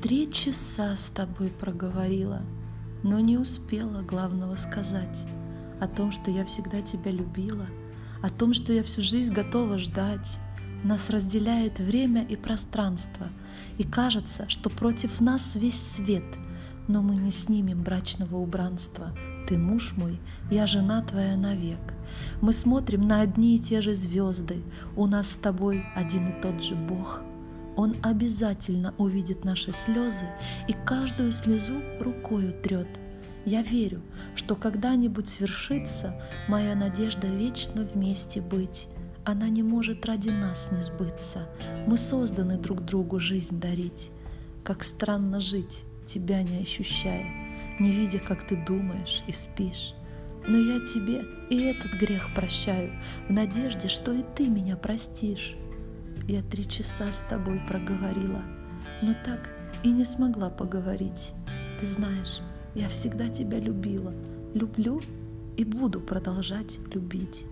три часа с тобой проговорила, но не успела главного сказать о том, что я всегда тебя любила, о том, что я всю жизнь готова ждать. Нас разделяет время и пространство, и кажется, что против нас весь свет, но мы не снимем брачного убранства. Ты муж мой, я жена твоя навек. Мы смотрим на одни и те же звезды, у нас с тобой один и тот же Бог — он обязательно увидит наши слезы и каждую слезу рукою трет. Я верю, что когда-нибудь свершится моя надежда вечно вместе быть. Она не может ради нас не сбыться. Мы созданы друг другу жизнь дарить. Как странно жить, тебя не ощущая, не видя, как ты думаешь и спишь. Но я тебе и этот грех прощаю, в надежде, что и ты меня простишь. Я три часа с тобой проговорила, но так и не смогла поговорить. Ты знаешь, я всегда тебя любила, люблю и буду продолжать любить.